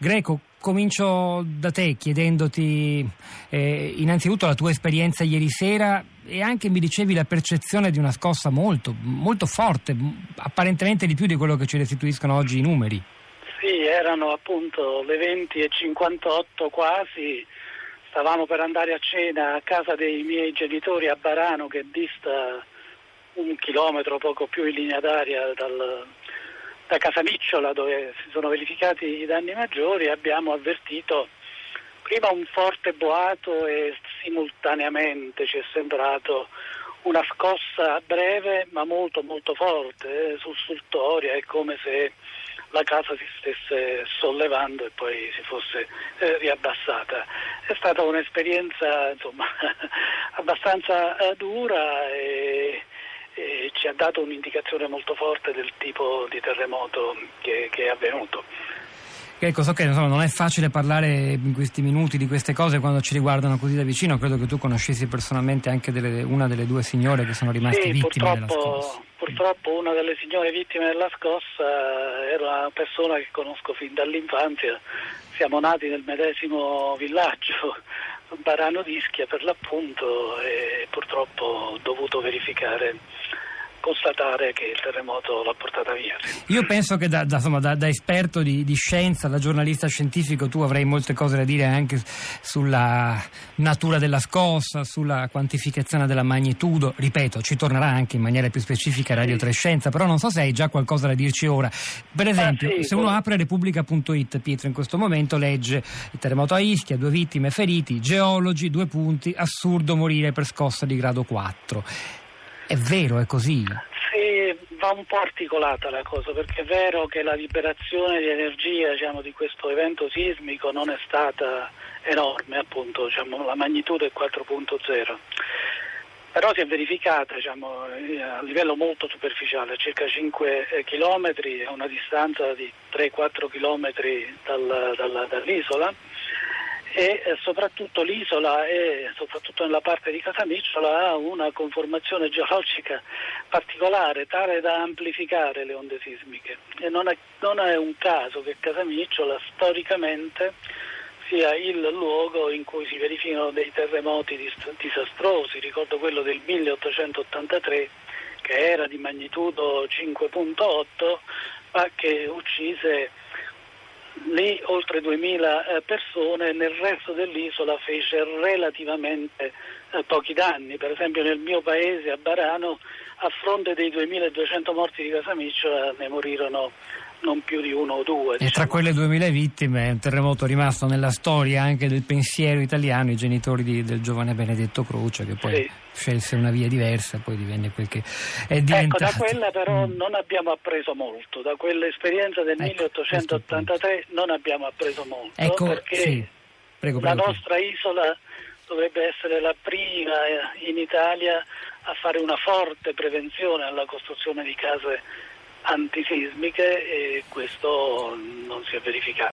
Greco, comincio da te chiedendoti eh, innanzitutto la tua esperienza ieri sera e anche mi dicevi la percezione di una scossa molto, molto forte, apparentemente di più di quello che ci restituiscono oggi i numeri. Sì, erano appunto le 20 e 58 quasi, stavamo per andare a cena a casa dei miei genitori a Barano che dista un chilometro poco più in linea d'aria dal, da Casamicciola dove si sono verificati i danni maggiori abbiamo avvertito prima un forte boato e simultaneamente ci è sembrato una scossa breve ma molto molto forte eh, sussultoria, è come se la casa si stesse sollevando e poi si fosse eh, riabbassata. È stata un'esperienza insomma, abbastanza eh, dura e, ci ha dato un'indicazione molto forte del tipo di terremoto che, che è avvenuto. Ecco, so che insomma, non è facile parlare in questi minuti di queste cose quando ci riguardano così da vicino. Credo che tu conoscessi personalmente anche delle, una delle due signore che sono rimaste sì, vittime della scossa. Purtroppo una delle signore vittime della scossa era una persona che conosco fin dall'infanzia. Siamo nati nel medesimo villaggio, Barano d'Ischia per l'appunto, e purtroppo ho dovuto verificare constatare che il terremoto l'ha portata via. Io penso che da, da, insomma, da, da esperto di, di, scienza, da giornalista scientifico, tu avrai molte cose da dire anche sulla natura della scossa, sulla quantificazione della magnitudo. Ripeto, ci tornerà anche in maniera più specifica Radio sì. 3 Scienza, però non so se hai già qualcosa da dirci ora. Per esempio, ah, sì, se uno apre Repubblica.it, Pietro, in questo momento legge il terremoto a Ischia, due vittime feriti, geologi, due punti, assurdo morire per scossa di grado 4. È vero, è così? Sì, va un po' articolata la cosa, perché è vero che la liberazione di energia diciamo, di questo evento sismico non è stata enorme, appunto, diciamo, la magnitudo è 4.0 però si è verificata diciamo, a livello molto superficiale, a circa 5 km, a una distanza di 3-4 km dal, dal, dall'isola e eh, soprattutto l'isola e soprattutto nella parte di Casamicciola ha una conformazione geologica particolare tale da amplificare le onde sismiche. E non è, non è un caso che Casamicciola storicamente sia il luogo in cui si verificano dei terremoti disastrosi, ricordo quello del 1883 che era di magnitudo 5.8 ma che uccise oltre 2000 eh, persone, nel resto dell'isola fece relativamente eh, pochi danni, per esempio nel mio paese a Barano a fronte dei 2200 morti di Casamicciola ne morirono non più di uno o due. Diciamo. E tra quelle 2000 vittime è un terremoto rimasto nella storia anche del pensiero italiano, i genitori di, del giovane Benedetto Croce che poi sì. scelse una via diversa, poi divenne quel che è diventato. Ecco, da quella però mm. non abbiamo appreso molto, da quell'esperienza del ecco, 1883 non abbiamo appreso molto ecco, perché sì. prego, prego, la nostra isola dovrebbe essere la prima in Italia a fare una forte prevenzione alla costruzione di case antisismiche e questo non si è verificato.